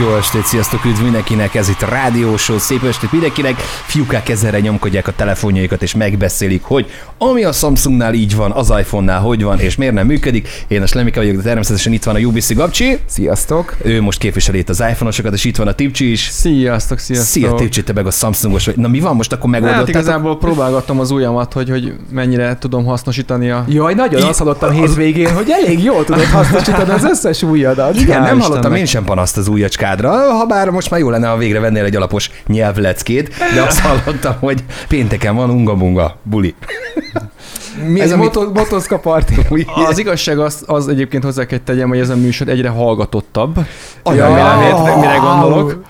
Jó estét, sziasztok, üdv mindenkinek, ez itt rádiósó, szép estét mindenkinek. Fiúkák ezerre nyomkodják a telefonjaikat és megbeszélik, hogy ami a Samsungnál így van, az iPhone-nál hogy van, és miért nem működik. Én a Slemika vagyok, de természetesen itt van a UBC Gabcsi. Sziasztok! Ő most képviseli itt az iPhone-osokat, és itt van a Tipcsi is. Sziasztok, sziasztok! Szia, Tipcsi, te meg a Samsungos vagy. Na mi van most, akkor megoldottad? Hát igazából próbálgattam az ujjamat, hogy, hogy mennyire tudom hasznosítani a... Jaj, nagyon azt hallottam hétvégén, hogy elég jól tudod hasznosítani az összes ujjadat. Igen, nem hallottam én sem panaszt az ujjacskádra, ha bár most már jó lenne, ha végre vennél egy alapos nyelvleckét, de azt hallottam, hogy pénteken van unga-bunga buli. Mi Ez a a mit- moto- motoszka parti? Az igazság az, az egyébként hozzá kell tegyem, hogy ez a műsor egyre hallgatottabb. Olyan, Remélem, mire- mire gondolok.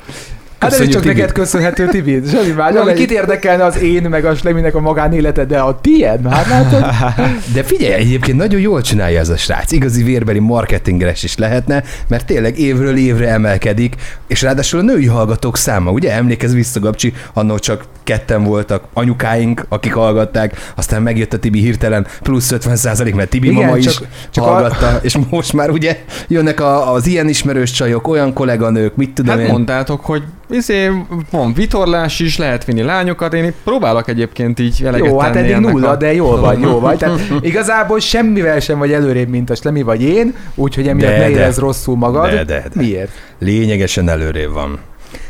Hát ez csak neked köszönhető, Tibi. Semmi más. Nem, Ami egy- kit érdekelne az én, meg a Sleminek a magánélete, de a tiéd, hát látod? De figyelj, egyébként nagyon jól csinálja ez a srác. Igazi vérbeli marketingeres is lehetne, mert tényleg évről évre emelkedik, és ráadásul a női hallgatók száma, ugye emlékez vissza, Gabcsi, annó csak ketten voltak anyukáink, akik hallgatták, aztán megjött a Tibi hirtelen plusz 50% mert Tibi Igen, mama is csak- csak a- hallgatta, és most már ugye jönnek a, az ilyen ismerős csajok, olyan kolléganők, mit tudom Hát én. mondtátok, hogy izé, van vitorlás is, lehet vinni lányokat, én próbálok egyébként így eleget Jó, hát eddig nulla, a... de jól vagy, jó vagy. Tehát igazából semmivel sem vagy előrébb, mint a Slemi vagy én, úgyhogy emiatt De, ne de. érezd rosszul magad. De, de, de. Miért? Lényegesen előrébb van.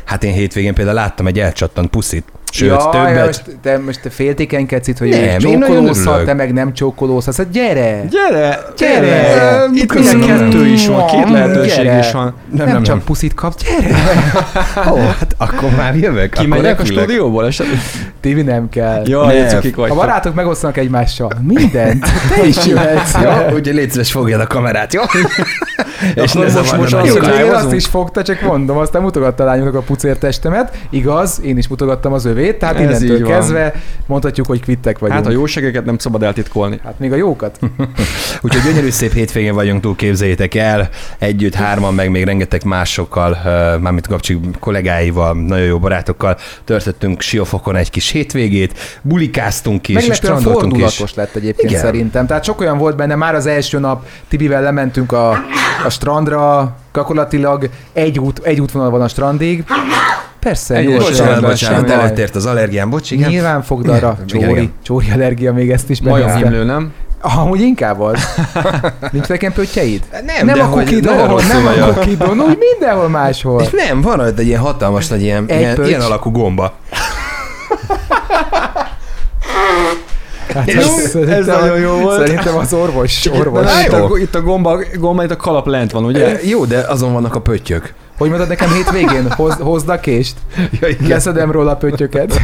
Hát én hétvégén például láttam egy elcsattant puszit. Sőt, Jaj, többet. Most, te most te féltékenykedsz itt, hogy Nem, ő csókolózhat, örülök. te meg nem csókolózhatsz. Hát gyere! Gyere! Gyere! Itt Itt minden köszönöm. kettő is van, két lehetőség Gyere. is van. Nem, Nem, nem, csak nem. puszit kapsz, gyere! Ó, hát akkor már jövök. Kimegyek a stúdióból esetleg? Tibi nem kell. Jaj, Ne. cukik A vagytok. barátok megosztanak egymással. Mindent. Te is jöhetsz. Ja, úgyhogy légy szíves, fogjad a kamerát, jó? És ne most- most a azt Jó, csak én azt is fogta, csak mondom, aztán mutogatta a lányoknak a pucértestemet. Igaz, én is mutogattam az övét, tehát Ez innentől kezdve mondhatjuk, hogy kvittek vagyunk. Hát a jóségeket nem szabad eltitkolni. Hát még a jókat. Úgyhogy gyönyörű szép hétvégén vagyunk túl, képzeljétek el. Együtt, hárman, meg még rengeteg másokkal, mármint Gabcsi kollégáival, nagyon jó barátokkal törtöttünk Siófokon egy kis hétvégét, bulikáztunk is, és Meglepően strandoltunk is. lett egyébként Igen. szerintem. Tehát sok olyan volt benne, már az első nap Tibivel lementünk a, a strandra, gyakorlatilag egy, út, egy útvonal van a strandig. Persze, Egy jó, Bocsánat, bocsánat, baj. előttért az allergiám, bocs, igen. Nyilván fogd arra, csóri, csóri allergia még ezt is Majom bennezte. himlő, nem? Amúgy inkább az. Nincs nekem pöttyeid? Nem, nem de a kukidon, nem a kukidon, úgy mindenhol máshol. És nem, van rajta egy ilyen hatalmas nagy ilyen, Egy ilyen, pöcs. ilyen alakú gomba. Hát Ez- szerintem- ez nagyon jó volt. Szerintem az orvos, orvos. itt, a, itt a gomba, gomba, itt a kalap lent van, ugye? Jó, de azon vannak a pöttyök. Hogy mondod nekem hétvégén? Hoz, hozd a kést? Ja, igen. Leszedem róla a pöttyöket.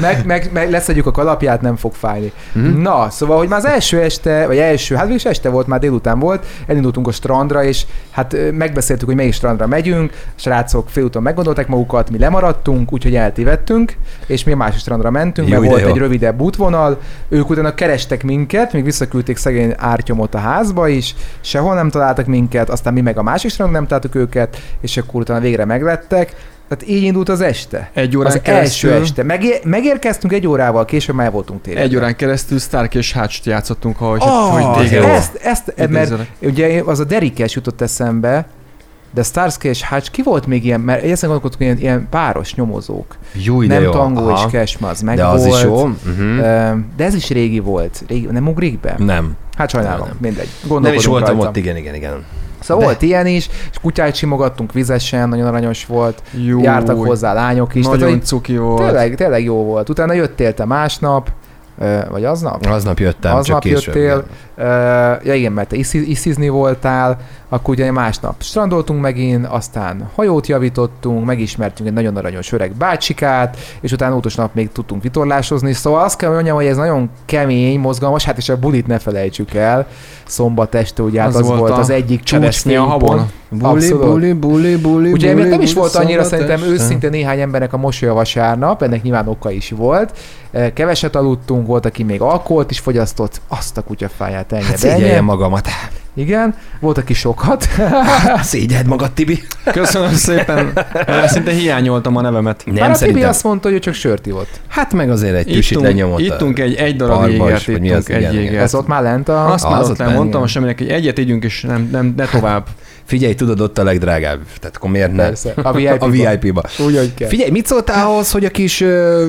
meg, meg, meg leszedjük a kalapját, nem fog fájni. Mhm. Na, szóval, hogy már az első este, vagy első, hát végül este volt, már délután volt, elindultunk a strandra, és hát megbeszéltük, hogy melyik strandra megyünk, a srácok félúton meggondolták magukat, mi lemaradtunk, úgyhogy eltévedtünk, és mi a másik strandra mentünk, Jó, mert volt jó. egy rövidebb útvonal, ők utána kerestek minket, még visszaküldték szegény ártyomot a házba is, sehol nem találtak minket, aztán mi meg a másik strandon nem találtuk őket, és akkor utána végre meglettek. Tehát így indult az este. Egy órán Az keresztül, első este. Megé- megérkeztünk egy órával, később már el voltunk tényleg. egy órán keresztül Stark és Hatch-t játszottunk, ahogy, Oh, hogy téged ezt, ezt, mert idézelek. ugye az a Derikes jutott eszembe, de Starsky és Hatch, ki volt még ilyen, mert ezen gondolkodtunk, ilyen, ilyen páros nyomozók. Jó, de nem jó. Tango és Aha. Cashma, az meg De az volt. is jó. Uh-huh. De ez is régi volt. Régi, nem ugrik be? Nem. Hát sajnálom, Nem, nem. mindegy. Nem is voltam rajta. ott, igen, igen, igen. Szóval De- volt ilyen is, és kutyát simogattunk vizesen, nagyon aranyos volt. Jó, Jártak hozzá lányok is. Nagyon Tehát, cuki volt. tényleg, tényleg jó volt. Utána jöttél te másnap, vagy aznap? Aznap jöttem, Aznap csak később. jöttél. ja igen, mert te iszi- iszizni voltál, akkor ugye másnap strandoltunk megint, aztán hajót javítottunk, megismertünk egy nagyon aranyos öreg bácsikát, és utána utolsó nap még tudtunk vitorlásozni, szóval azt kell mondjam, hogy ez nagyon kemény, mozgalmas, hát és a bulit ne felejtsük el, szombat este ugye hát az, az volt a az egyik cseresznye a habon. Buli, Abszolút. buli, buli, buli, Ugye buli, nem is buli, volt annyira szerintem este. őszinte néhány embernek a mosolya vasárnap, ennek nyilván oka is volt. Eh, Keveset aludtunk, volt, aki még alkoholt is fogyasztott, azt a kutyafáját ennyi. Hát szégyeljem magamat. Igen, volt, aki sokat. Szégyeld magad, Tibi. Köszönöm szépen. Mert Szinte hiányoltam a nevemet. Nem, Már a Tibi azt mondta, hogy ő csak sört ivott. Hát meg azért egy Ittunk, lenyomott. ittunk egy, egy darab jégert, ittunk az, egy jégert. Ez ott már lent a... Azt Az már ott ott nem benne, mondtam semminek, hogy egyet ígyünk, és nem, nem, ne tovább. Figyelj, tudod, ott a legdrágább. Tehát akkor miért ne? Persze. A VIP-ba. A VIP-ba. Úgy, hogy kell. Figyelj, mit szóltál ahhoz, hogy a kis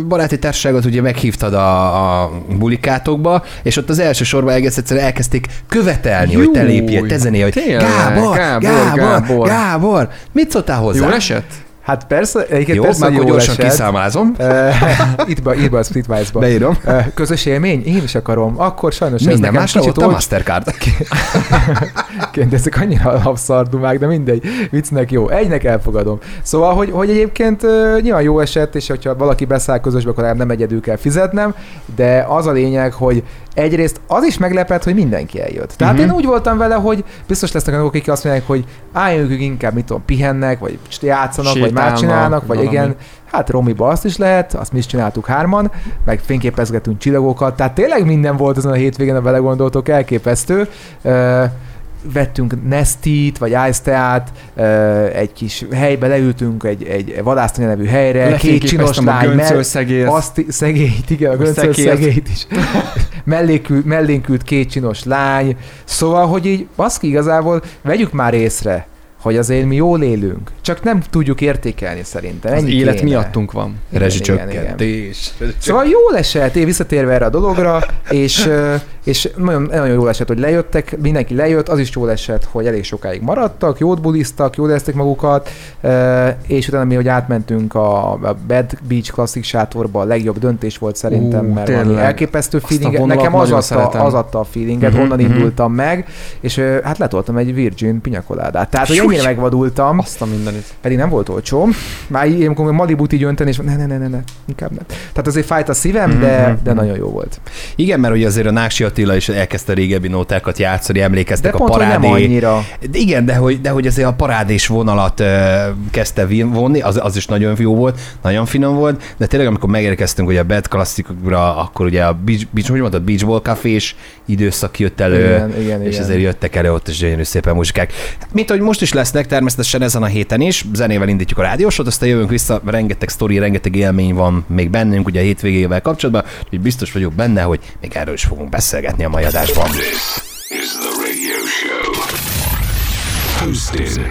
baráti társaságot ugye meghívtad a, a bulikátokba, és ott az első sorban egész egyszerűen elkezdték követelni, hogy te lépjél, te zenél, hogy Gábor, Gábor, Gábor, Gábor. Gábor, mit szóltál hozzá? Jól esett? Hát persze, egyébként Jó, persze, akkor jól gyorsan esett. kiszámlázom. Eh, itt be, írd be a Splitwise-ba. Beírom. Eh, Közös élmény? Én is akarom. Akkor sajnos ez Minden nekem másra kicsit ott a Mastercard. Ként ezek annyira alapszardumák, de mindegy, viccnek jó. Egynek elfogadom. Szóval, hogy, hogy egyébként uh, nyilván jó eset, és hogyha valaki beszáll közösbe, akkor nem egyedül kell fizetnem, de az a lényeg, hogy egyrészt az is meglepett, hogy mindenki eljött. Tehát uh-huh. én úgy voltam vele, hogy biztos lesznek olyanok, akik azt mondják, hogy álljunk inkább, mit tudom, pihennek, vagy játszanak, vagy már Sétálnak, csinálnak, vagy valami. igen, hát Romiba azt is lehet, azt mi is csináltuk hárman, meg fényképezgetünk csillagokat, tehát tényleg minden volt ezen a hétvégén, a belegondoltok, elképesztő. Ö, vettünk Nestit, vagy Ice Teát, egy kis helybe leültünk egy, egy vadásztanya nevű helyre, két csinos lány, mell- azt, szegélyt, igen, a A göncöl szegélyt is. mellénk, ült, mellénk ült két csinos lány. Szóval, hogy így baszki igazából vegyük már észre, hogy azért mi jól élünk. Csak nem tudjuk értékelni szerintem. Az Ennyi élet kéne. miattunk van. Rezsicsökkentés. Szóval jól esett, én visszatérve erre a dologra, és, és nagyon, nagyon jól esett, hogy lejöttek, mindenki lejött, az is jól esett, hogy elég sokáig maradtak, jót buliztak, jól érezték magukat, és utána mi, hogy átmentünk a, a Bad Beach Classic sátorba, a legjobb döntés volt szerintem, Ú, mert valami tényleg. elképesztő vonalat nekem az adta, az adta a feelinget, Mhm, onnan mhm. indultam meg, és hát letoltam egy Virgin pinyakoládát. Tehát, hogy Ennyire megvadultam, Azt a mindenit. pedig nem volt olcsó. Már így, amikor Malibut így önteni, és ne, ne, ne, ne, ne, inkább nem. Tehát azért fájt a szívem, de, Mhm. de nagyon jó volt. Igen, mert ugye azért a Nási Attila is elkezdte régebbi nótákat játszani, De emlékeztek a pont, hogy nem parádé. annyira. De Igen, de hogy, de hogy azért a parádés vonalat uh, kezdte vonni, az, az is nagyon jó volt, nagyon finom volt, de tényleg amikor megérkeztünk ugye a Bad klasszikokra, akkor ugye a Beach, Beach hogy mondtad, Beach Ball Cafés időszak jött elő, Igen, igen, és igen. ezért jöttek elő ott is gyönyörű szépen muzsikák. Mint hogy most is lesznek, természetesen ezen a héten is, zenével indítjuk a rádiósot, aztán jövünk vissza, rengeteg sztori, rengeteg élmény van még bennünk ugye a hétvégével kapcsolatban, úgyhogy biztos vagyok benne, hogy még erről is fogunk beszélgetni a mai adásban. This is the radio show. Hosted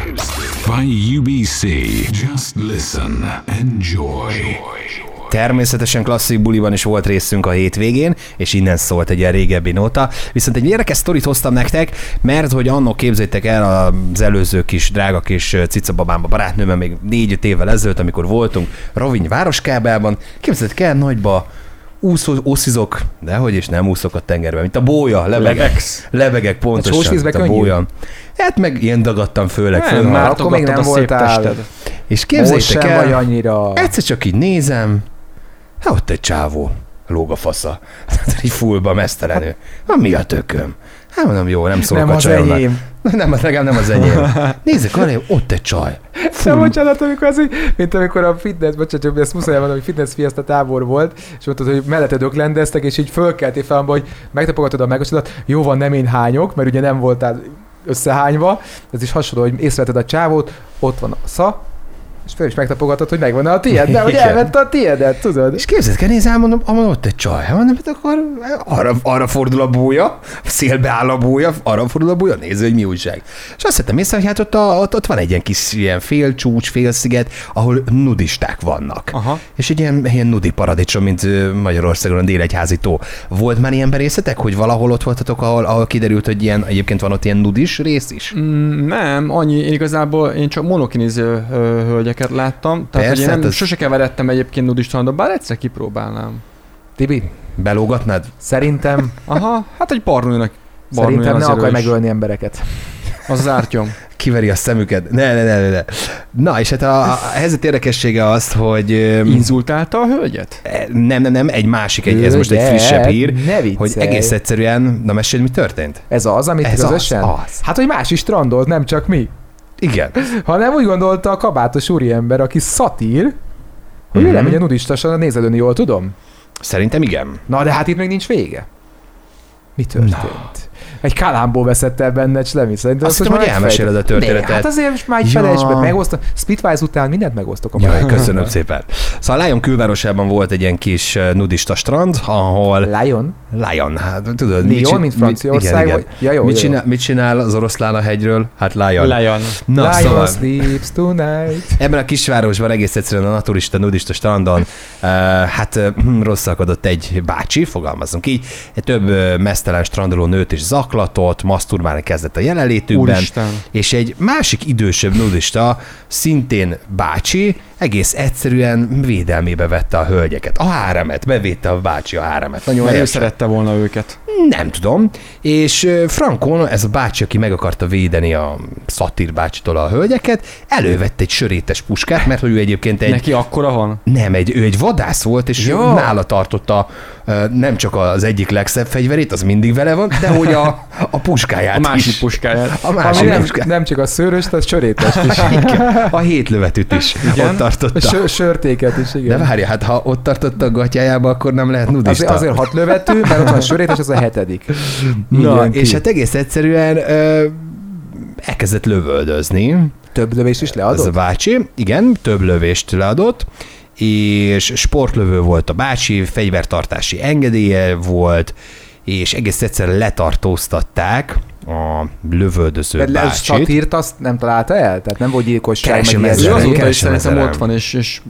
by UBC. Just listen. Enjoy. Természetesen klasszik buliban is volt részünk a hétvégén, és innen szólt egy ilyen régebbi nóta. Viszont egy érdekes sztorit hoztam nektek, mert hogy annó képzétek el az előző kis drága kis cicababámba barátnőmmel még négy-öt évvel ezelőtt, amikor voltunk Roviny városkábában, képzeljétek el nagyba úszó, úszizok, de hogy is nem úszok a tengerben, mint a bója, lebegek. Lebegsz. Lebegek pontosan, sósvízbe mint a bója. Hát meg ilyen dagadtam főleg. Nem, föl. már akkor még nem voltál. És képzeljétek el, vagy annyira. Egyszer csak így nézem, hát ott egy csávó, lóg a fasza. Hát így fullba mesztelenül. Hát mi a tököm? Hát mondom, jó, nem szólok nem a az csajomnak. enyém. Nem, az legalább nem az enyém. Nézzek arra, ott egy csaj. Nem bocsánat, amikor az, mint amikor a fitness, bocsánat, ezt muszáj mondom, hogy fitness fiesta tábor volt, és mondtad, hogy melletted öklendeztek, és így fölkeltél fel, hogy megtapogatod a megosztodat, jó van, nem én hányok, mert ugye nem voltál összehányva, ez is hasonló, hogy észrevetted a csávót, ott van a sza, és fel is megtapogatod, hogy megvan a tiéd, de hogy elvette a tiédet, tudod? És képzeld kell, nézem, mondom, mondom, ott egy csaj. Hát mondom, hát akkor arra, arra fordul a búja, szélbe áll a búja, arra fordul a búja, nézze, hogy mi újság. És azt hittem észre, hogy hát ott, a, ott, ott van egy ilyen kis ilyen félcsúcs, félsziget, ahol nudisták vannak. Aha. És egy ilyen, ilyen nudi paradicsom, mint Magyarországon a Délegyházi tó. Volt már ilyen berészetek, hogy valahol ott voltatok, ahol, ahol kiderült, hogy ilyen, egyébként van ott ilyen nudis rész is? Mm, nem, annyi, én igazából én csak monokinéző ö, hölgyeket láttam, tehát Persze, hogy én hát nem, ez- sose keveredtem egyébként nudistán, bár egyszer kipróbálnám. Tibi, Belógatnád? szerintem, Aha, hát egy barnőnek. szerintem ne akarj megölni embereket. Az zártyom. Kiveri a szemüket. Ne, ne, ne, ne, ne. Na, és hát a, a helyzet érdekessége az, hogy... Inzultálta a hölgyet? Nem, nem, nem, egy másik, egy, ez most egy frissebb hír, ne hogy egész egyszerűen, na mesélj, mi történt? Ez az, amit Ez az, közösen? az. Hát, hogy más is strandolt, nem csak mi. Igen. hanem úgy gondolta a kabátos úriember, aki szatír, hogy Mhm. ő lemegy a nudistasan a nézelőni, jól tudom? Szerintem igen. Na, de hát itt még nincs vége. Mi történt? Egy kalámból veszett el benne Slemi. Szerintem Azt most hittem, hogy elmeséled a történetet. Ne, hát azért most már egy Ja. felesbe megosztom. Splitwise után mindent megosztok a Jaj, köszönöm szépen. Szóval Lyon külvárosában volt egy ilyen kis nudista strand, ahol Lion? Lion, hát tudod. Lion, mit csin- mint Franciaország, igen, igen. Ja, jó, mit, jó, jó. csinál, mit csinál az oroszlán a hegyről? Hát Lion. Lejan. Na, Lion szóval, sleeps tonight. ebben a kisvárosban egész egyszerűen a naturista, nudista strandon uh, hát uh, rosszalkodott egy bácsi, fogalmazunk így, egy több uh, mesztelen strandoló nőt is zaklatott, masturbálni kezdett a jelenlétükben, Úristen. és egy másik idősebb nudista, szintén bácsi, egész egyszerűen védelmébe vette a hölgyeket. A háremet, bevédte a bácsi a háremet. Nagyon Mert ő szerette volna őket. Nem tudom. És Frankon, ez a bácsi, aki meg akarta védeni a szatír bácsitól a hölgyeket, elővette egy sörétes puskát, mert hogy ő egyébként egy... Neki akkora van? Nem, egy, ő egy vadász volt, és Ja. nála tartotta nem csak az egyik legszebb fegyverét, az mindig vele van, de hogy a, a puskáját A másik is. puskáját. A másik nem, puskát. nem csak a szőröst, az sörétest is. A hétlövetűt is Igen? ott tartotta. sö- sörtéket is, De igen. várja, hát ha ott tartotta a gatyájába, akkor nem lehet nudista. Azért, azért hat lövető, mert ott van a sörétes, az a hetedik. Így Na, és hát egész egyszerűen ö, elkezdett lövöldözni. Több lövést is Ez a leadott? bácsi, igen, több lövést leadott, és sportlövő volt a bácsi, fegyvertartási engedélye volt, és egész egyszerűen letartóztatták a lövöldöző le- bácsit. satírt azt nem találta el? Tehát nem volt gyilkosság, Keresem? Ezerem, azóta is szerintem ott van, és, és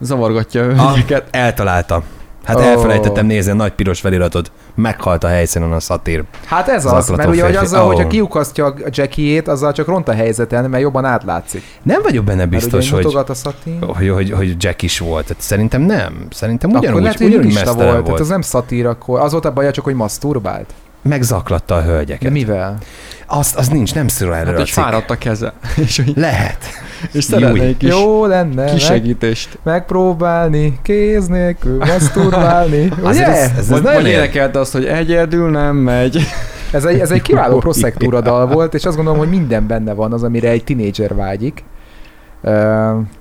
zavargatja őket. eltalálta. Hát Ó. elfelejtettem nézni a nagy piros feliratot. Meghalt a helyszínen a szatír. Hát ez az, Zaklató mert ugye hogy azzal, Ó. hogyha kiukasztja a Jackie-ét, azzal csak ront a helyzeten, mert jobban átlátszik. Nem vagyok benne biztos, hogy, a szatír. hogy, hogy, hogy Jack is volt. Tehát szerintem nem. Szerintem Akkor ugyanúgy, lehet, hogy ugyanúgy volt, volt. tehát az nem szatír akkor. Az volt a baja, csak hogy maszturbált. Megzaklatta a hölgyeket. De mivel? Az, az nincs, nem szól erről Hát, a cikk. fáradt a keze. és, hogy, Lehet. és szeretne egy kis Jó lenne meg, kisegítést. megpróbálni kéz nélkül maszturbálni. Azért Ugye? ez, ez, ez Vagy, vagy énekelte azt, hogy egyedül nem megy. Ez egy, ez egy kiváló proszektúra dal volt, és azt gondolom, hogy minden benne van az, amire egy tinédzser vágyik.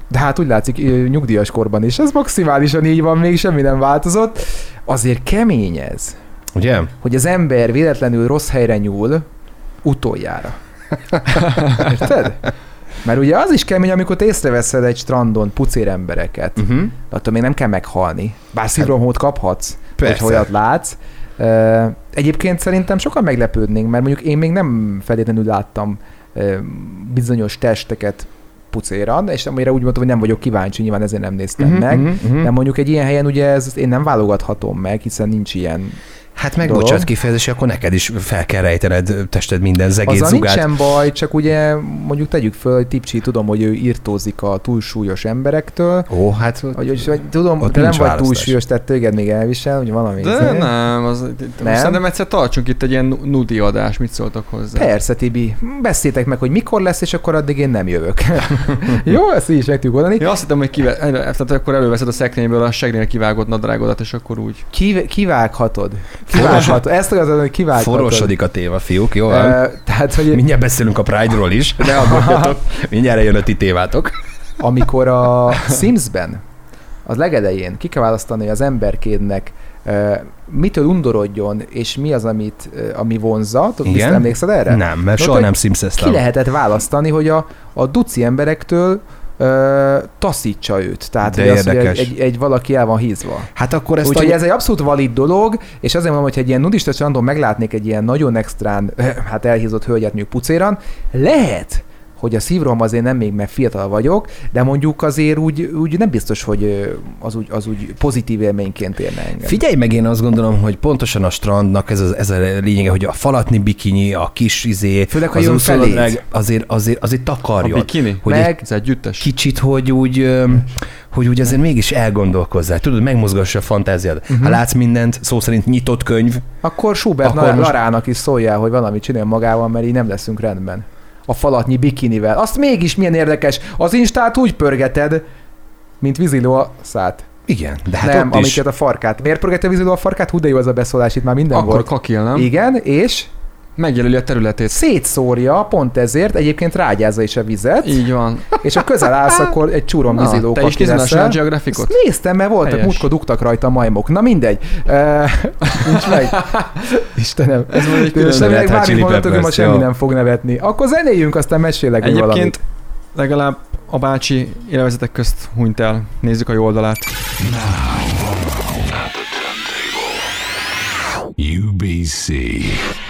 De hát úgy látszik, nyugdíjas korban is. Ez maximálisan így van, még semmi nem változott. Azért kemény ez, Ugye? hogy az ember véletlenül rossz helyre nyúl utoljára. Érted? Mert ugye az is kemény, amikor te észreveszed egy strandon pucér embereket. Uh-huh. Attól még nem kell meghalni. Bár szívrohamot kaphatsz, Persze. hogy olyat látsz. Egyébként szerintem sokan meglepődnénk, mert mondjuk én még nem feltétlenül láttam bizonyos testeket pucéran, és amire úgy mondtam, hogy nem vagyok kíváncsi, nyilván ezért nem néztem Mhm, meg. mhm. De mondjuk egy ilyen helyen ugye ez, én nem válogathatom meg, hiszen nincs ilyen. Hát meg dolog. bocsánat kifejezés, akkor neked is fel kell rejtened tested minden zegét, Azzal zugát. nincsen baj, csak ugye mondjuk tegyük föl, hogy Tipcsi, tudom, hogy ő írtózik a túlsúlyos emberektől, Ó, hát hogy, hogy, hogy tudom, Ott te nem nincs vagy választás. túlsúlyos, tehát téged még elvisel, hogy valami. De izé. nem, az, Nem? szerintem egyszer tartsunk itt egy ilyen nudi adás, mit szóltak hozzá? Persze, Tibi. Beszéltek meg, hogy mikor lesz, és akkor addig én nem jövök. Jó, ezt így is meg tudjuk oldani. Ja, azt hittem, hogy kive... tehát akkor előveszed a szekrényből a segnél kivágott nadrágodat, és akkor úgy. Kiv- kivághatod. Kivághatod. Ezt akarod, hogy kivághatod. Forosodik a téma, fiúk, jó? Ö, tehát, hogy Mindjárt beszélünk a Pride-ról is, ne aggódjatok. Mindjárt jön a ti témátok. amikor a Simsben az legelején ki kell választani hogy az emberkédnek ö, mitől undorodjon, és mi az, amit, ö, ami vonzza. Tudod, Igen? emlékszel erre? Nem, mert No, soha nem Ki szimszeztem. lehetett választani, hogy a, a duci emberektől ö, taszítsa őt. Tehát, De hogy, az, hogy egy, egy, egy, valaki el van hízva. Hát akkor ezt Úgyhogy a... ez egy abszolút valid dolog, és azért mondom, hogy egy ilyen nudista strandon meglátnék egy ilyen nagyon extrán, hát elhízott hölgyet mondjuk pucéran, lehet, hogy a szívrom azért nem még, mert fiatal vagyok, de mondjuk azért úgy, úgy nem biztos, hogy az úgy, az úgy pozitív élményként érne engem. Figyelj meg, én azt gondolom, hogy pontosan a strandnak ez a, ez a lényege, hogy a falatni bikini, a kis izé, Főleg, az feléd. azért, azért, azért A takarjon. bikini? Hogy Meg- egy Ez együttes? kicsit, hogy úgy, hogy úgy azért mégis elgondolkozzál. Tudod, megmozgassa a fantáziád. Uh-huh. Ha látsz mindent, szó szerint nyitott könyv, Akkor Schubert Akkor Akkor most- is szóljál, hogy valamit csinál magával, mert így nem leszünk rendben. A falatnyi bikinivel. Azt mégis milyen érdekes. Az instát úgy pörgeted, mint víziló a szát. igen, de hát nem, ott amiket is. a farkát. Miért pörgette víziló a farkát? Hú, de jó ez a beszólás, itt már minden Akkor volt. kakil, nem? Igen, és Megjelöli a területét. Szétszórja, pont ezért egyébként rágyázza is a vizet, Így van. és ha közel állsz, akkor egy csúron Na, vízilókat te is nézed a Geographicot? Ezt néztem, mert voltak, Helyes. múltkor dugtak rajta a majmok. Na mindegy. Uh, nincs meg. Istenem. Ez volt egy külön Chili mondhatok, hogy ma semmi nem fog nevetni. Akkor zenéljünk, aztán mesélek még valamit. Egyébként legalább a bácsi élvezetek közt hunyt el. Nézzük a jó oldalát. UBC. The radio show.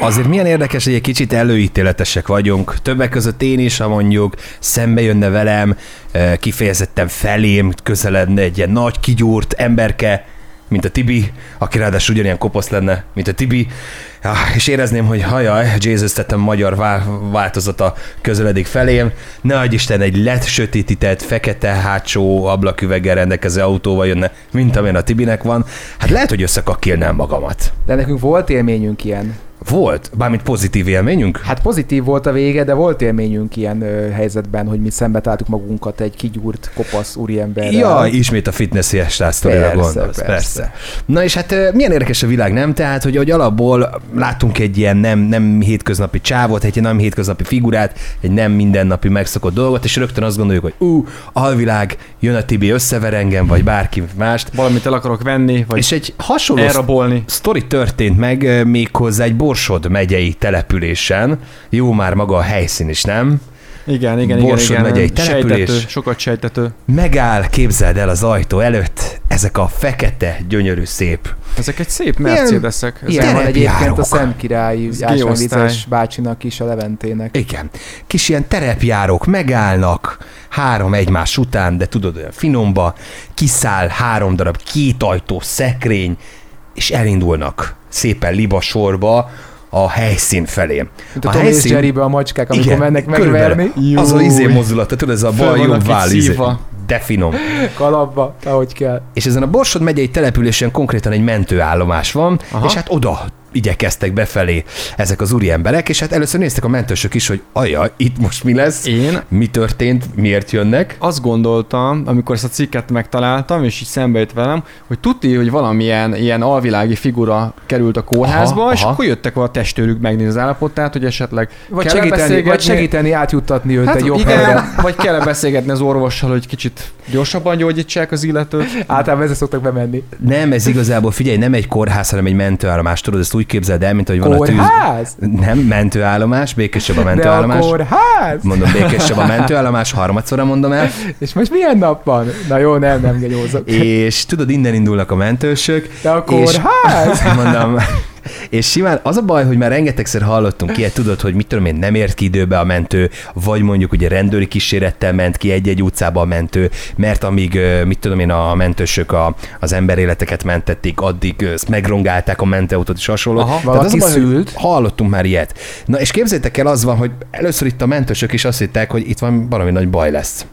Azért milyen érdekes, hogy egy kicsit előítéletesek vagyunk. Többek között én is, ha mondjuk szembe jönne velem, eh, kifejezetten felém közeledne egy ilyen nagy, kigyúrt emberke, mint a Tibi, aki ráadásul ugyanilyen koposz lenne, mint a Tibi, és érezném, hogy hajaj, Jesus tettem magyar vá- változata közeledik felém, ne adj Isten, egy lett sötétített, fekete hátsó ablaküveggel rendelkező autóval jönne, mint amilyen a Tibinek van, hát lehet, hogy összekakilnám magamat. De nekünk volt élményünk ilyen. Volt? Bármit pozitív élményünk? Hát pozitív volt a vége, de volt élményünk ilyen ö, helyzetben, hogy mi szembe találtuk magunkat egy kigyúrt, kopasz úriemberrel. Ja, ismét a fitness Persze, gondolsz, persze. persze. persze. Na és hát ö, milyen érdekes a világ, nem? Tehát, hogy, hogy alapból láttunk egy ilyen nem, nem hétköznapi csávot, egy nem hétköznapi figurát, egy nem mindennapi megszokott dolgot, és rögtön azt gondoljuk, hogy ú, alvilág, jön a Tibi, összever engem, vagy bárki mást. Valamit el akarok venni, vagy És egy hasonló elrabolni. sztori történt meg ö, méghozzá egy Borsod megyei településen. Jó már maga a helyszín is, nem? Igen, igen, igen, Borsod igen. megyei település. Sejtető, sokat sejtető. Megáll, képzeld el az ajtó előtt, ezek a fekete, gyönyörű, szép. Ezek egy szép mercedesek. Ilyen van egyébként a Szent Királyi Ez ásványvizes bácsinak is, a Leventének. Igen. Kis ilyen terepjárók megállnak, három egymás után, de tudod, olyan finomba, kiszáll három darab kétajtó szekrény, és elindulnak szépen libasorba a helyszín felé. Mint a, a Tom és Jerrybe a macskák, amikor Igen, mennek megverni. Az a Júj. izé mozdulata, tudod, ez a bal jobb váll izé. De finom. Kalapba, ahogy kell. És ezen a Borsod megyei településen konkrétan egy mentőállomás van, Aha. És hát oda igyekeztek befelé ezek az úri emberek, és hát először néztek a mentősök is, hogy ajaj, itt most mi lesz, Én mi történt, miért jönnek. azt gondoltam, amikor ezt a cikket megtaláltam, és így szembe jött velem, hogy tudti, hogy valamilyen ilyen alvilági figura került a kórházba, Aha, és aha. akkor jöttek a testőrük megnézni az állapotát, hogy esetleg Vagy kell segíteni, vagy segíteni átjuttatni őt Hát egy jobb igen, helyre. vagy kell beszélgetni az orvossal, hogy kicsit gyorsabban gyógyítsák az illetőt. Általában ezzel szoktak bemenni. Nem, ez igazából, figyelj, nem egy kórház, hanem egy mentőállomás, tudod, ezt úgy képzeld el, mint hogy van a tűz. Kórház? Nem, mentőállomás, Békés Csaba De a mentőállomás. kórház? Mondom, Békés Csaba mentőállomás, harmadszorra mondom el. És most milyen nap van? Na jó, nem, nem genyózok. És tudod, innen indulnak a mentősök. De a és- kórház? Mondom, és simán az a baj, hogy már rengetegszer hallottunk ilyet, tudod, hogy mit tudom én, nem ért ki időbe a mentő, vagy mondjuk ugye rendőri kísérettel ment ki egy-egy utcába a mentő, mert amíg, mit tudom én, a mentősök a, az emberéleteket mentették, addig megrongálták a mentőautót és hasonló. Aha. Tehát az a baj, szült? Hallottunk már ilyet. Na és képzeljétek el, az van, hogy először itt a mentősök is azt hitták, hogy itt van valami nagy baj lesz.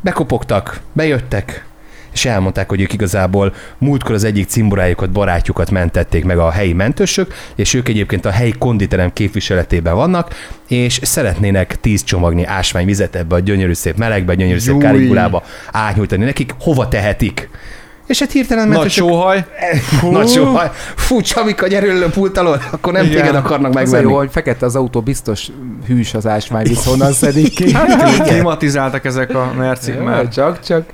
Bekopogtak, bejöttek, és elmondták, hogy ők igazából múltkor az egyik cimborájukat, barátjukat mentették meg a helyi mentősök, és ők egyébként a helyi konditerem képviseletében vannak, és szeretnének tíz csomagnyi ásványvizet ebbe a gyönyörű szép melegbe, gyönyörű szép Júj. kárigulába átnyújtani nekik, hova tehetik. És hát hirtelen Nagy mentősök... sóhaj. Nagy sóhaj. Fú, Csavika, gyere elő a pult alól, akkor nem Igen. téged akarnak Az megvenni. jó, hogy fekete az autó, biztos hűs az ásványvíz, honnan szedik ki. Hát klimatizáltak ezek a mercik már. Csak, csak.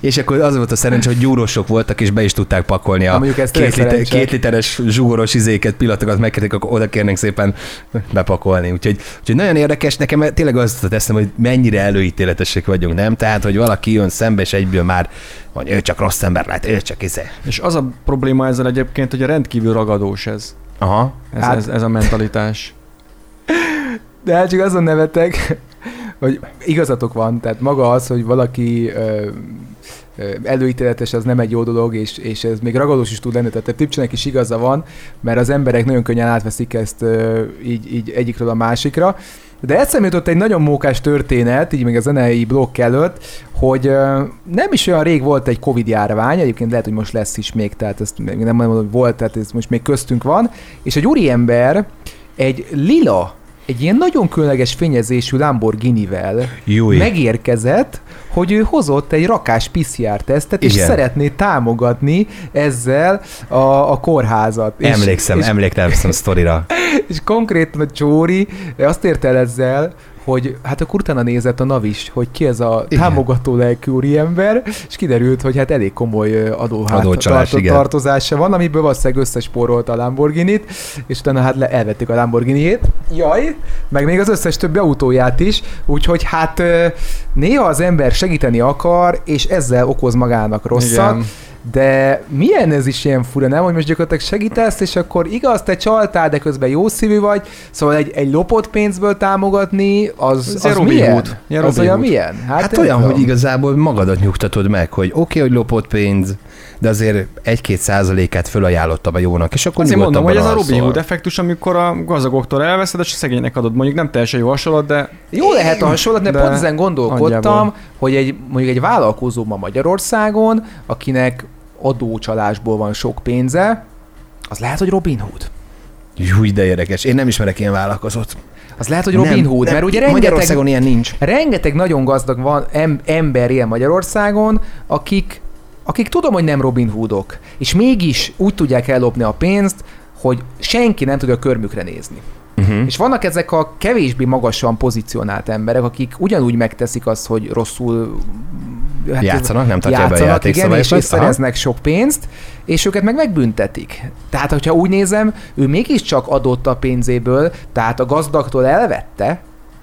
És akkor az volt a szerencsé, hogy gyúrósok voltak, és be is tudták pakolni a két, liter, két literes zsugoros izéket, pillanatokat megkérték, akkor oda kérnénk szépen bepakolni. Úgyhogy, úgyhogy nagyon érdekes, nekem tényleg azt teszem, hogy mennyire előítéletesek vagyunk, nem? Tehát, hogy valaki jön szembe, és egyből már hogy ő csak rossz ember lehet, ő csak izé. És az a probléma ezzel egyébként, hogy a rendkívül ragadós ez. Aha. Ez, Hát- ez, ez a mentalitás. De hát csak azon nevetek, hogy igazatok van, tehát maga az, hogy valaki ö, előítéletes, az nem egy jó dolog, és, és ez még ragadós is tud lenni, tehát a Tipcsenek is igaza van, mert az emberek nagyon könnyen átveszik ezt ö, így, így egyikről a másikra. De eszembe jutott egy nagyon mókás történet, így még a zenei blokk előtt, hogy nem is olyan rég volt egy Covid járvány, egyébként lehet, hogy most lesz is még, tehát ezt még nem mondom, hogy volt, tehát ez most még köztünk van, és egy úriember egy lila egy ilyen nagyon különleges fényezésű Lamborghini-vel Júj. megérkezett, hogy ő hozott egy rakás PCR tesztet, és szeretné támogatni ezzel a, a kórházat. Emlékszem, és, emlékszem a sztorira. és konkrétan a Csóri azt ért el ezzel, hogy hát akkor utána nézett a NAV is, hogy ki ez a Igen. támogató lelkű úriember, és kiderült, hogy hát elég komoly ö, adó, hát, Adócsalás, tart, igen. tartozása van, amiből valószínűleg összespórolta a Lamborghini-t, és utána hát le, elvették a Lamborghini-ét. Jaj, meg még az összes többi autóját is, úgyhogy hát néha az ember segíteni akar, és ezzel okoz magának rosszat, Igen. De milyen ez is ilyen fura, nem? Hogy most gyakorlatilag segítesz, és akkor igaz, te csaltál, de közben jó szívű vagy, szóval egy, egy lopott pénzből támogatni, az, az Robin milyen? Hood. Az Robin olyan Hood. milyen? Hát nem olyan, tudom. hogy igazából magadat nyugtatod meg, hogy oké, okay, hogy lopott pénz, de azért egy-két százalékát fölajánlottam a jónak, és akkor Azért mondom, hogy ez a Robin Hood alszol. effektus, amikor a gazdagoktól elveszed, és a szegénynek adod. Mondjuk nem teljesen jó hasonlat, de Jó lehet a hasonlat, de, De pont ezen gondolkodtam, nagyjából. hogy egy, mondjuk egy vállalkozó ma Magyarországon, akinek adócsalásból van sok pénze, az lehet, hogy Robin Hood. Júj, de érdekes. Én nem ismerek ilyen vállalkozót. Az lehet, hogy Robin nem, Hood, nem, mert ugye rengeteg, Magyarországon ilyen nincs. rengeteg nagyon gazdag van em, ember ilyen Magyarországon, akik, akik tudom, hogy nem Robin Hoodok, és mégis úgy tudják ellopni a pénzt, hogy senki nem tud a körmükre nézni. Uh-huh. És vannak ezek a kevésbé magasan pozícionált emberek, akik ugyanúgy megteszik azt, hogy rosszul hát Játszanak, nem tartják be a játszanak, igen, játékszabályokat. és, és szereznek sok pénzt, és őket meg megbüntetik. Tehát, hogyha úgy nézem, ő mégiscsak adott a pénzéből, tehát a gazdagtól elvette,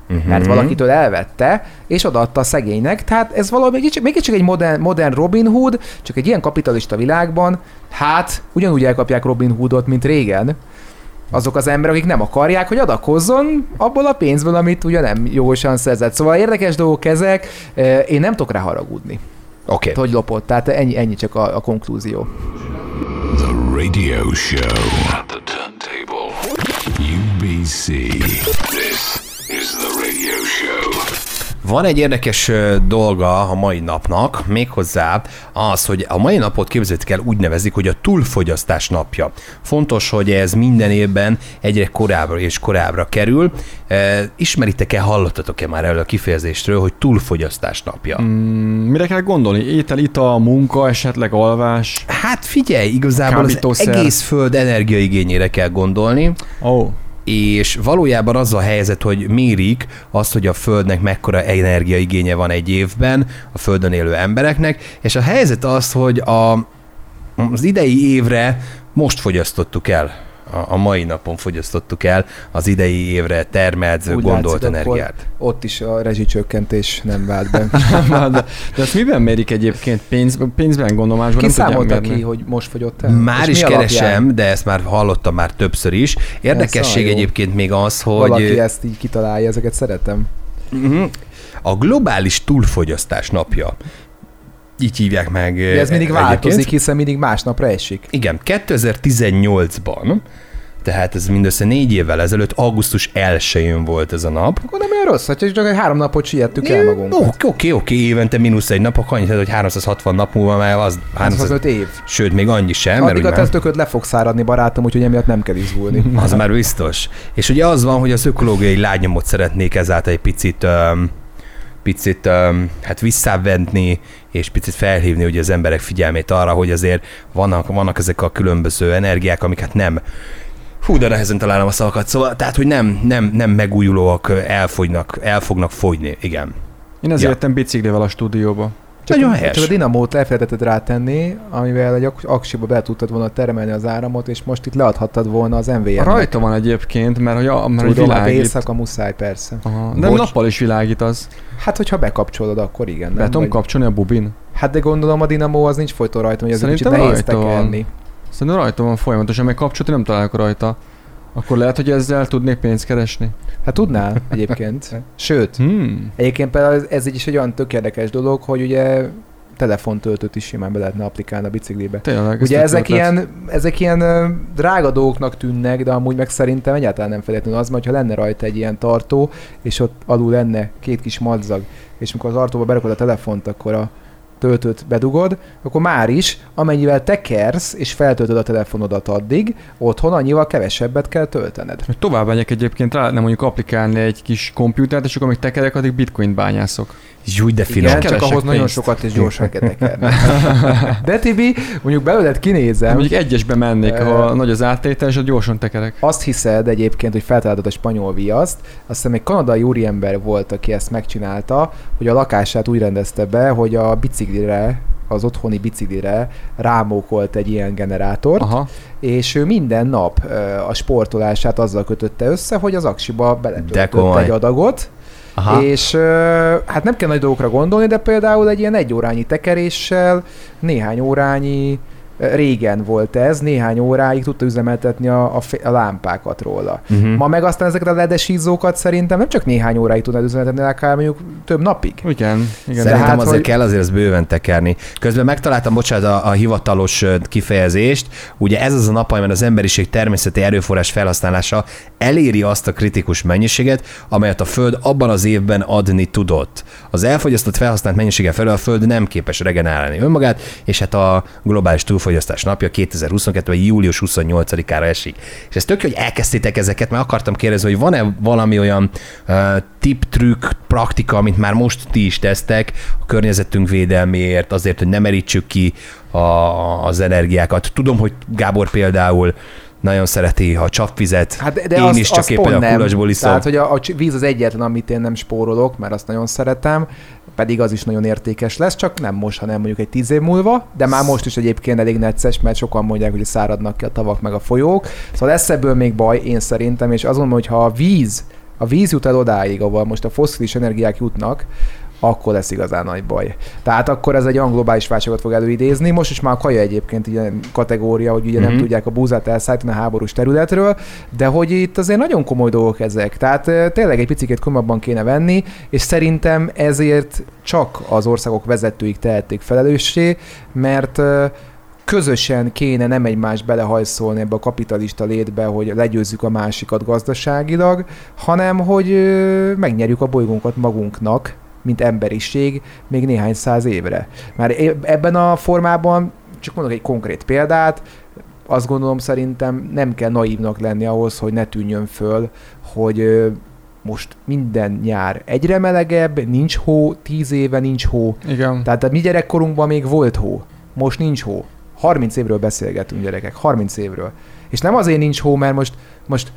Uh-huh. mert valakitől elvette, és odaadta a szegénynek. Tehát ez valami mégiscsak egy modern, modern Robin Hood, csak egy ilyen kapitalista világban, hát ugyanúgy elkapják Robin Hoodot, mint régen. Azok az emberek, akik nem akarják, hogy adakozzon abból a pénzből, amit ugye nem jósan szerzett. Szóval érdekes dolgok ezek, én nem tudok rá haragudni, Oké. Okay. hogy lopott. Tehát ennyi, ennyi csak a, a konklúzió. The radio show. At the turntable. UBC. This is the radio. Van egy érdekes dolga a mai napnak, méghozzá az, hogy a mai napot képzeljétek el úgy nevezik, hogy a túlfogyasztás napja. Fontos, hogy ez minden évben egyre korábbra és korábbra kerül. E, Ismeritek-e, hallottatok-e már erről a kifejezésről, hogy túlfogyasztás napja? mm, mire kell gondolni? Étel, ital, munka, esetleg alvás. Hát figyelj, igazából az egész föld energiaigényére kell gondolni, Ó, oh, és valójában az a helyzet, hogy mérik azt, hogy a Földnek mekkora energiaigénye van egy évben a Földön élő embereknek, és a helyzet az, hogy a, az idei évre most fogyasztottuk el, a, mai napon fogyasztottuk el az idei évre termelt, Úgy gondolt látszik, energiát. Ott is a rezsicsökkentés nem vált be. de, de ezt miben mérik egyébként? Pénz, pénzben gondolmásban Ki számolta ki, hogy most fogyott el? Már És is alapján? keresem, de ezt már hallottam már többször is. Érdekesség jó. egyébként még az, hogy... Valaki ezt így kitalálja, ezeket szeretem. Mhm. A globális túlfogyasztás napja. Így hívják meg. De ez mindig egyébként. változik, hiszen mindig másnapra esik. Igen, 2018-ban, tehát ez mindössze négy évvel ezelőtt, augusztus 1-jön volt ez a nap. Akkor nem olyan rossz, hogy csak egy három napot siettük el magunkat. Oké, oké, oké, évente mínusz egy nap, akkor annyit, hogy 360 nap múlva már az, 300, 305 év. sőt, még annyi sem, mert Addig úgy a tesztököd le fog száradni, barátom, úgyhogy emiatt nem kell izgulni. az már biztos. És ugye az van, hogy az ökológiai lágynyomot szeretnék ezáltal egy picit um, picit um, hát visszavenni, és picit felhívni ugye az emberek figyelmét arra, hogy azért vannak, vannak ezek a különböző energiák, amik hát nem Hú, de nehezen találom a szavakat, szóval, tehát, hogy nem, nem, nem megújulóak, elfogynak, el fognak fogyni, igen. Én ezért Ja. jöttem biciklivel a stúdióba. Csak, Nagyon helyes. csak a dinamót elfelejtetted rátenni, amivel egy ak- aksiba be tudtad volna termelni az áramot, és most itt leadhattad volna az MVM-nek. Rajta van egyébként, mert hogy, a, mert Tudom, hát világít. éjszaka muszáj, persze. Aha. De Bocs. nappal is világít az. Hát, hogyha bekapcsolod, akkor igen. Be Nem? tudom Vagy- kapcsolni a bubin. Hát de gondolom a dinamó az nincs folyton rajta, hogy ez egy kicsit Szerintem nehéz tekerni. Szerintem rajta van folyamatosan, meg kapcsolat nem találok rajta. Akkor lehet, hogy ezzel tudnék pénzt keresni. Hát tudnál egyébként. Sőt, Hmm. egyébként például ez egy is egy olyan tök érdekes dolog, hogy ugye telefontöltőt is simán be lehetne applikálni a biciklibe. Tényleg. Ugye ez ezek ilyen, ezek ilyen drága dolgoknak tűnnek, de amúgy meg szerintem egyáltalán nem feltétlenül az, mert ha lenne rajta egy ilyen tartó, és ott alul lenne két kis madzag, és amikor az tartóba berakod a telefont, akkor a, töltőt bedugod, akkor már is, amennyivel tekersz és feltöltöd a telefonodat addig, otthon annyival kevesebbet kell töltened. Tovább megyek egyébként, rá lehetne mondjuk applikálni egy kis komputert, és akkor amíg tekerek, addig bitcoin bányászok. Júj, de finom. Igen, csak ahhoz nagyon pénzt. sokat és gyorsan kell tekerni. De Tibi, mondjuk belőled kinézem, Mondjuk egyesbe mennék, ha nagy az áttétel, és gyorsan tekerek. azt hiszed egyébként, hogy feltaláltad a spanyol viaszt, azt hiszem egy kanadai úriember volt, aki ezt megcsinálta, hogy a lakását úgy rendezte be, hogy a biciklire, az otthoni biciklire rámókolt egy ilyen generátort, Aha. és ő minden nap a sportolását azzal kötötte össze, hogy az aksiba beletöltött egy adagot, Aha. és hát nem kell nagy dolgokra gondolni, de például egy ilyen egy órányi tekeréssel néhány órányi Régen volt ez, néhány óráig tudta üzemeltetni a, a, fe- a lámpákat róla. Mhm. Ma meg aztán ezeket a ledes izzókat szerintem nem csak néhány óráig tudnád üzemeltetni, akár mondjuk több napig. Igen, igen. Szerintem hát, azért hogy- kell azért ezt bőven tekerni. Közben megtaláltam, bocsánat, a, a hivatalos kifejezést. Ugye ez az a nap, amiben az emberiség természeti erőforrás felhasználása eléri azt a kritikus mennyiséget, amelyet a Föld abban az évben adni tudott. Az elfogyasztott felhasznált mennyisége felől a Föld nem képes regenerálni önmagát, és hát a globális túlfogyasztás napja 2022. július 28-ára esik. És ez tök hogy elkezdtétek ezeket, mert akartam kérdezni, hogy van-e valami olyan uh, tip, trükk, praktika, amit már most ti is tesztek a környezetünk védelméért, azért, hogy ne merítsük ki a, az energiákat. Tudom, hogy Gábor például nagyon szereti a csapvizet. Hát de, Én az, is csak az éppen a kulacsból iszom. Tehát, hogy a, a víz az egyetlen, amit én nem spórolok, mert azt nagyon szeretem, pedig az is nagyon értékes lesz, csak nem most, hanem mondjuk egy tíz év múlva, de már most is egyébként elég necces, mert sokan mondják, hogy száradnak ki a tavak meg a folyók. Szóval lesz ebből még baj, én szerintem, és azt mondom, hogy ha a víz, a víz jut el odáig, ahol most a fosszilis energiák jutnak, akkor lesz igazán nagy baj. Tehát akkor ez egy olyan globális válságot fog előidézni. Most is már a kaja egyébként ilyen kategória, hogy ugye mm-hmm. nem Mhm. tudják a búzát elszállítani a háborús területről, de hogy itt azért nagyon komoly dolgok ezek. Tehát tényleg egy picit komolyabban kéne venni, és szerintem ezért csak az országok vezetőik tehették felelőssé, mert közösen kéne nem egymást belehajszolni ebbe a kapitalista létbe, hogy legyőzzük a másikat gazdaságilag, hanem hogy megnyerjük a bolygónkat magunknak, mint emberiség még néhány száz évre. Már ebben a formában, csak mondok egy konkrét példát, azt gondolom szerintem nem kell naívnak lenni ahhoz, hogy ne tűnjön föl, hogy most minden nyár egyre melegebb, nincs hó, tíz éve nincs hó. Igen. Tehát a mi gyerekkorunkban még volt hó, most nincs hó. 30 évről beszélgetünk gyerekek, 30 évről. És nem azért nincs hó, mert most, most,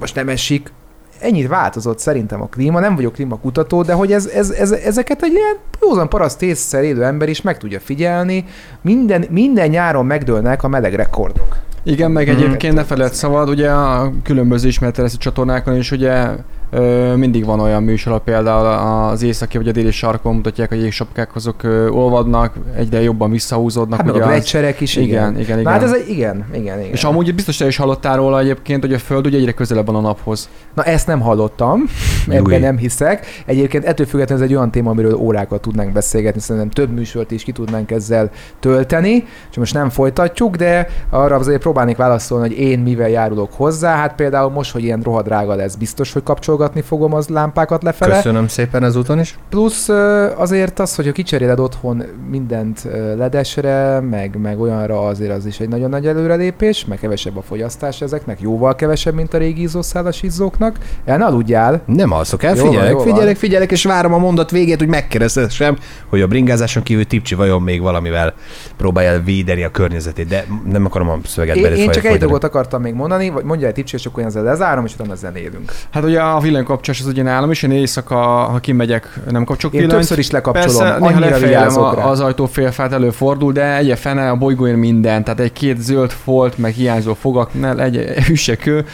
most nem esik, ennyit változott szerintem a klíma, nem vagyok klímakutató, de hogy ez, ez, ez, ezeket egy ilyen józan paraszt észszer élő ember is meg tudja figyelni. Minden, minden nyáron megdőlnek a meleg rekordok. Igen, meg Mhm. egyébként ne feled szabad, ugye a különböző ismeretteresztő csatornákon is ugye ö, mindig van olyan műsor, például az északi vagy a déli sarkon mutatják, hogy jégsapkák azok ö, olvadnak, egyre jobban visszahúzódnak. Hát a ugye az- gletszerek is, igen. Igen, igen, Na, hát igen. ez egy, igen, igen, igen. És amúgy biztos te is hallottál róla egyébként, hogy a Föld ugye egyre közelebb van a naphoz. Na ezt nem hallottam, Júj. ebben nem hiszek. Egyébként ettől függetlenül ez egy olyan téma, amiről órákat tudnánk beszélgetni, szerintem több műsort is ki tudnánk ezzel tölteni, és most nem folytatjuk, de arra azért próbálnék válaszolni, hogy én mivel járulok hozzá. Hát például most, hogy ilyen rohadrága lesz, biztos, hogy kapcsolgatni fogom az lámpákat lefele. Köszönöm szépen ezúton is. Plusz azért az, hogy ha kicseréled otthon mindent ledesre, meg, meg olyanra azért az is egy nagyon nagy előrelépés, meg kevesebb a fogyasztás ezeknek, jóval kevesebb, mint a régi izzószálas izzóknak. El ne aludjál, Nem alszok el, van, figyelek, van. figyelek, figyelek, és várom a mondat végét, hogy megkérdezhessem, hogy a bringázáson kívül Tipcsi vajon még valamivel próbálja védeni a környezetét, de nem akarom a szöveget Én, én csak egy dolgot akartam még mondani, vagy mondja egy tipsi, és akkor én ezzel lezárom, és utána zenélünk. Hát ugye a villanykapcsolás az ugye nálam is, én éjszaka, ha kimegyek, nem kapcsolok Én villanyt. többször is lekapcsolom, Persze, néha a, az ajtó félfát előfordul, de egy fene a bolygón minden, tehát egy két zöld folt, meg hiányzó fogak, ne egy hűsekő.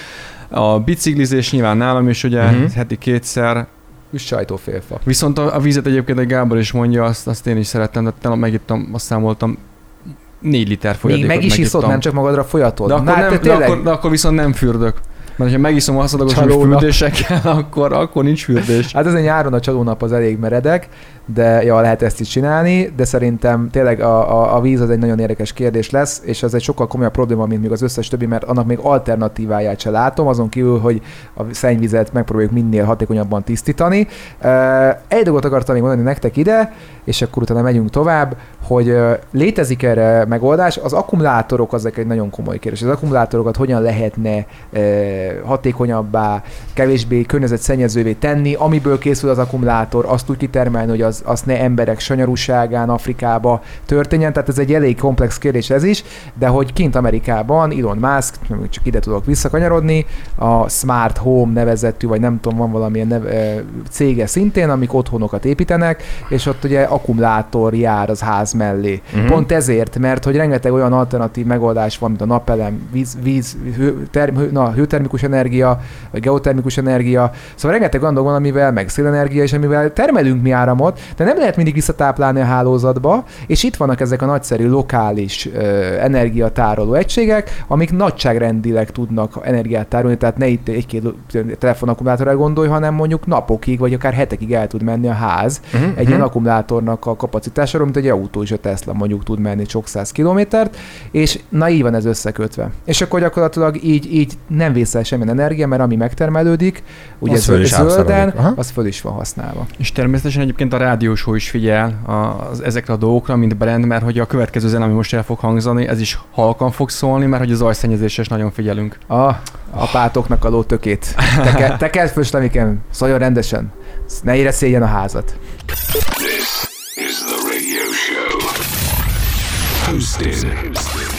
A biciklizés nyilván nálam is ugye uh-huh. heti kétszer, Üss sajtófélfa. viszont a, a vizet egyébként egy Gábor is mondja, azt, azt én is szerettem, de tegnap megittam, azt számoltam, négy liter Még folyadékot meg is iszod, megittam. nem csak magadra folyatod. de akkor, Na, nem, de, tényleg, akkor, de akkor viszont nem fürdök. Mert ha megiszom a Csalónak. fürdésekkel, akkor, akkor nincs fürdés. Hát ez a nyáron a csalónap az elég meredek, de ja, lehet ezt is csinálni, de szerintem tényleg a, a, a víz az egy nagyon érdekes kérdés lesz, és ez egy sokkal komolyabb probléma, mint még az összes többi, mert annak még alternatíváját se látom, azon kívül, hogy a szennyvizet megpróbáljuk minél hatékonyabban tisztítani. Egy dolgot akartam még mondani nektek ide, és akkor utána megyünk tovább, hogy létezik erre megoldás. Az akkumulátorok azok egy nagyon komoly kérdés. Az akkumulátorokat hogyan lehetne hatékonyabbá, kevésbé környezetszennyezővé tenni, amiből készül az akkumulátor, azt úgy kitermelni, hogy az, azt ne emberek sanyarúságán Afrikába történjen. Tehát ez egy elég komplex kérdés ez is, de hogy kint Amerikában Elon Musk, csak ide tudok visszakanyarodni, a Smart Home nevezetű, vagy nem tudom, van valamilyen neve, cége szintén, amik otthonokat építenek, és ott ugye akkumulátor jár az ház mellé. Uh-huh. Pont ezért, mert hogy rengeteg olyan alternatív megoldás van, mint a napelem, víz, víz hő, term, hő, na, hőtermikus energia, vagy geotermikus energia. Szóval rengeteg olyan dolog van, amivel, meg szélenergia, és amivel termelünk mi áramot, de nem lehet mindig visszatáplálni a hálózatba, és itt vannak ezek a nagyszerű lokális ö, energiatároló egységek, amik nagyságrendileg tudnak energiát tárolni, tehát ne itt egy-két telefonakkumulátorra gondolj, hanem mondjuk napokig, vagy akár hetekig el tud menni a ház uh-huh, egy uh-huh. ilyen akkumulátornak a kapacitásáról, mint egy autó is a Tesla mondjuk tud menni sok száz kilométert, és na így van ez összekötve. És akkor gyakorlatilag így, így nem vészel semmilyen energia, mert ami megtermelődik, ugye az föl zölden, az föl is van használva. És természetesen egyébként a rádiósó is figyel az, ezekre a dolgokra, mint brand, mert hogy a következő zene, ami most el fog hangzani, ez is halkan fog szólni, mert hogy az zajszennyezésre is nagyon figyelünk. A apátoknak a lótökét. Te, te kell főslemikén, szóljon rendesen. Ne éreszéljen a házat. This is the radio show. Hosted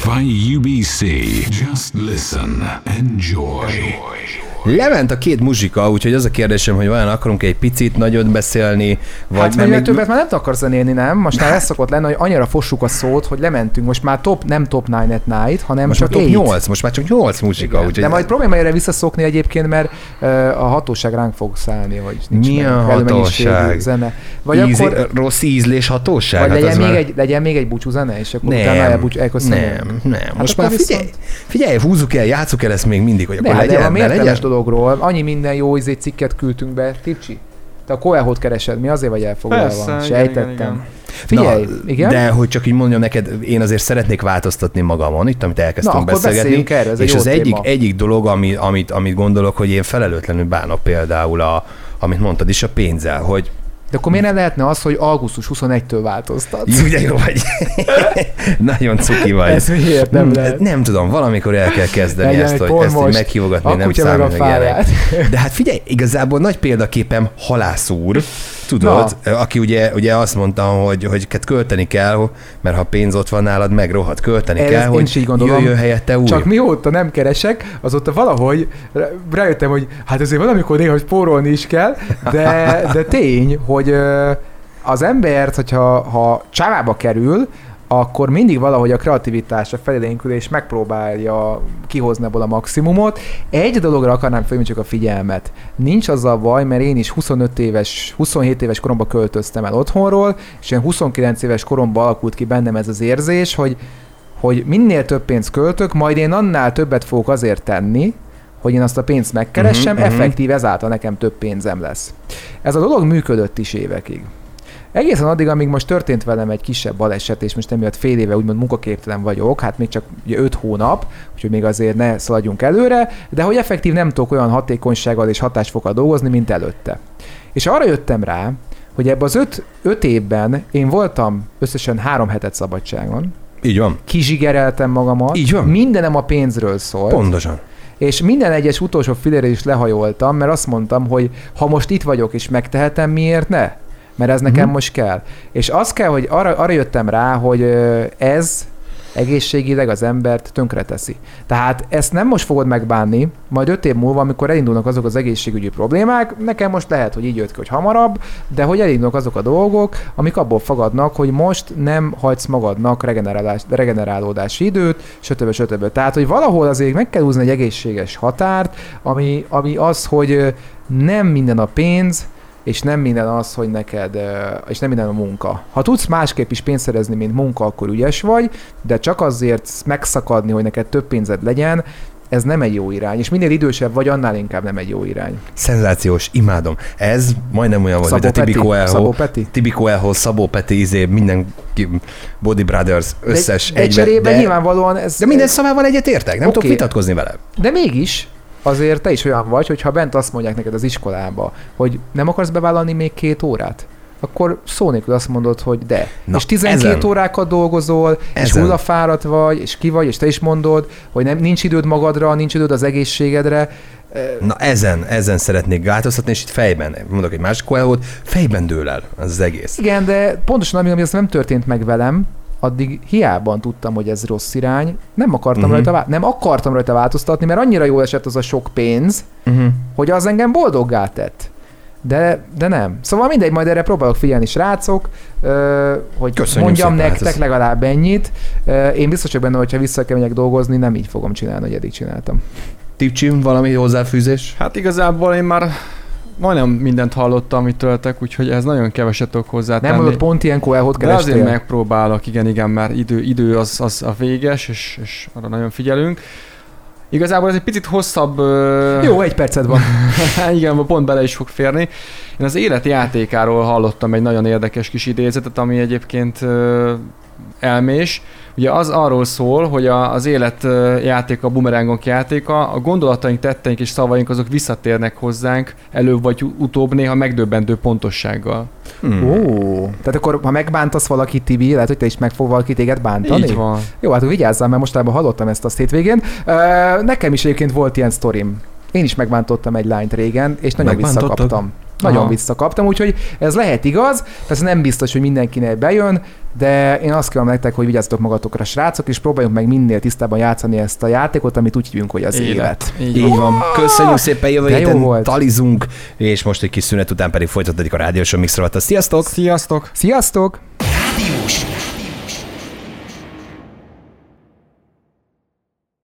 by UBC. Just listen. Enjoy. Lement a két muzsika, úgyhogy az a kérdésem, hogy vajon akarunk egy picit nagyot beszélni, vagy hát, mert még... többet már nem akarsz zenélni, nem? Most már ez szokott lenni, hogy annyira fossuk a szót, hogy lementünk. Most már top, nem top 9 at night, hanem most csak top 8. 8, most már csak 8 muzsika. Igen. Úgyhogy De majd próbálj erre visszaszokni egyébként, mert uh, a hatóság ránk fog szállni, hogy nincs Mi meg hatóság? Zene. Vagy Íz, akkor, rossz ízlés hatóság? vagy Hát legyen, még már- egy, legyen még egy búcsú zene, és akkor utána nem, elbúcs, elköszönjünk. nem, nem. Hát Most már figyelj, viszont- figyelj, húzzuk el, játsszuk el ezt még mindig, hogy akkor Ne, legyen, de mértelmes legyen. Dologról, annyi minden jó izé cikket küldtünk be. Tipcsi, te a Koehot keresed, mi azért vagy elfoglalva? Persze, igen, Sejtettem. igen, igen. Figyelj, Na, igen? De hogy csak így mondjam neked, én azért szeretnék változtatni magamon, itt, amit elkezdtünk Na, beszélgetni. erről, ez és az egyik, egyik dolog, ami, amit, amit gondolok, hogy én felelőtlenül bánok például, a, amit mondtad is, a pénzzel, hogy De akkor miért ne lehetne az, hogy augusztus 21-től változtat? jó, de jó vagy. Nagyon cuki vagy. Ez miért nem Hmm, lehet? Nem tudom, valamikor el kell kezdeni Legyen ezt, hogy, ezt most. meghívogatni, nem meg számít meg fáját. De hát figyelj, igazából nagy példaképem halász úr, tudod, aki ugye, ugye azt mondta, hogy, hogy hát költeni kell, mert ha pénz ott van nálad, meg rohadt költeni Ez kell, hogy így gondolom. jöjjön helyette új. Csak mióta nem keresek, azóta valahogy rá- rájöttem, hogy hát azért valamikor néha spórolni is kell, de, de tény, hogy az embert, hogyha ha csávába kerül, akkor mindig valahogy a kreativitás, a felélénkülés megpróbálja kihozni ebből a maximumot. Egy dologra akarnám felhívni csak a figyelmet. Nincs azzal baj, mert én is 25 éves, 27 éves koromban költöztem el otthonról, és én 29 éves koromban alakult ki bennem ez az érzés, hogy hogy minél több pénzt költök, majd én annál többet fogok azért tenni, hogy én azt a pénzt megkeressem, uh-huh, effektív ezáltal nekem több pénzem lesz. Ez a dolog működött is évekig. Egészen addig, amíg most történt velem egy kisebb baleset, és most emiatt fél éve úgymond munkaképtelen vagyok, hát még csak ugye 5 hónap, úgyhogy még azért ne szaladjunk előre, de hogy effektív nem tudok olyan hatékonysággal és hatásfokkal dolgozni, mint előtte. És arra jöttem rá, hogy ebbe az 5 öt évben én voltam összesen három hetet szabadságon, Így van. kizsigereltem magamat, Így van. mindenem a pénzről szólt, Pontosan. és minden egyes utolsó filére is lehajoltam, mert azt mondtam, hogy ha most itt vagyok és megtehetem, miért ne? Mert ez nekem Mhm. most kell. És az kell, hogy arra, arra jöttem rá, hogy ez egészségileg az embert tönkreteszi. Tehát ezt nem most fogod megbánni, majd öt év múlva, amikor elindulnak azok az egészségügyi problémák, nekem most lehet, hogy így jött ki, hogy hamarabb, de hogy elindulnak azok a dolgok, amik abból fogadnak, hogy most nem hagysz magadnak regenerálás, regenerálódási időt, stb. stb. Tehát, hogy valahol azért meg kell húzni egy egészséges határt, ami, ami az, hogy nem minden a pénz, és nem minden az, hogy neked, és nem minden a munka. Ha tudsz másképp is pénzt szerezni, mint munka, akkor ügyes vagy, de csak azért megszakadni, hogy neked több pénzed legyen, ez nem egy jó irány, és minél idősebb vagy, annál inkább nem egy jó irány. Szenzációs, imádom. Ez majdnem olyan volt, mint a Szabó Peti? Tibi Szabó. Peti? Tibi Coelho, Szabó Peti, izé, minden Body Brothers, összes de, de egyben. cserében de, nyilvánvalóan ez... de minden szavával egyet értek, nem Oké. tudok vitatkozni vele. De mégis, azért te is olyan vagy, hogy ha bent azt mondják neked az iskolába, hogy nem akarsz bevállalni még két órát, akkor szó nélkül azt mondod, hogy de. Na, és 12 ezen. órákat dolgozol, és Ezen. hullafáradt vagy, és ki vagy, és te is mondod, hogy nem, nincs időd magadra, nincs időd az egészségedre. Na ezen, ezen szeretnék változtatni, és itt fejben, mondok egy másik Coelho-t, fejben dől el az, az egész. Igen, de pontosan amíg, amíg ez nem történt meg velem, addig hiába tudtam, hogy ez rossz irány, nem akartam, uh-huh. rajta, vá- nem akartam rajta változtatni, mert annyira jól esett az a sok pénz, Uh-huh. hogy az engem boldoggá tett. De, de nem. Szóval mindegy, majd erre próbálok figyelni, srácok, hogy Köszönjük mondjam szépen, hát nektek ez- legalább ennyit. Én biztos vagyok benne, hogyha vissza kell megyek dolgozni, nem így fogom csinálni, hogy eddig csináltam. Tipcsi, valami hozzáfűzés? Hát igazából én már majdnem mindent hallottam, amit töltek, úgyhogy ez nagyon keveset tudok hozzátenni. Nem mondod, pont ilyen koelhot De azért kerestél? megpróbálok, igen, igen, mert idő, idő az, az a véges, és, és arra nagyon figyelünk. Igazából ez egy picit hosszabb... Jó, egy perced van. igen, pont bele is fog férni. Én az élet játékáról hallottam egy nagyon érdekes kis idézetet, ami egyébként elmés. Ugye az arról szól, hogy a, az élet játéka, a bumerangok játéka, a gondolataink, tetteink és szavaink azok visszatérnek hozzánk előbb vagy utóbb néha megdöbbentő pontossággal. Hmm. Ó, tehát akkor, ha megbántasz valakit, Tibi, lehet, hogy te is meg fog valaki téged bántani? Így van. Jó, hát vigyázzál, mert mostában hallottam ezt a hétvégén. Nekem is egyébként volt ilyen sztorim. Én is megbántottam egy lányt régen, és nagyon visszakaptam. Nagyon Aha. visszakaptam, úgyhogy ez lehet igaz, persze nem biztos, hogy mindenkinek bejön, de én azt kívánom nektek, hogy vigyázzatok magatokra, srácok, és próbáljunk meg minél tisztában játszani ezt a játékot, amit úgy hívunk, hogy az élet. élet. Így Így van. Köszönjük szépen, jövő héten talizunk, és most egy kis szünet után pedig folytatódik a rádiósó mix. Sziasztok! Sziasztok! Sziasztok! Rádiós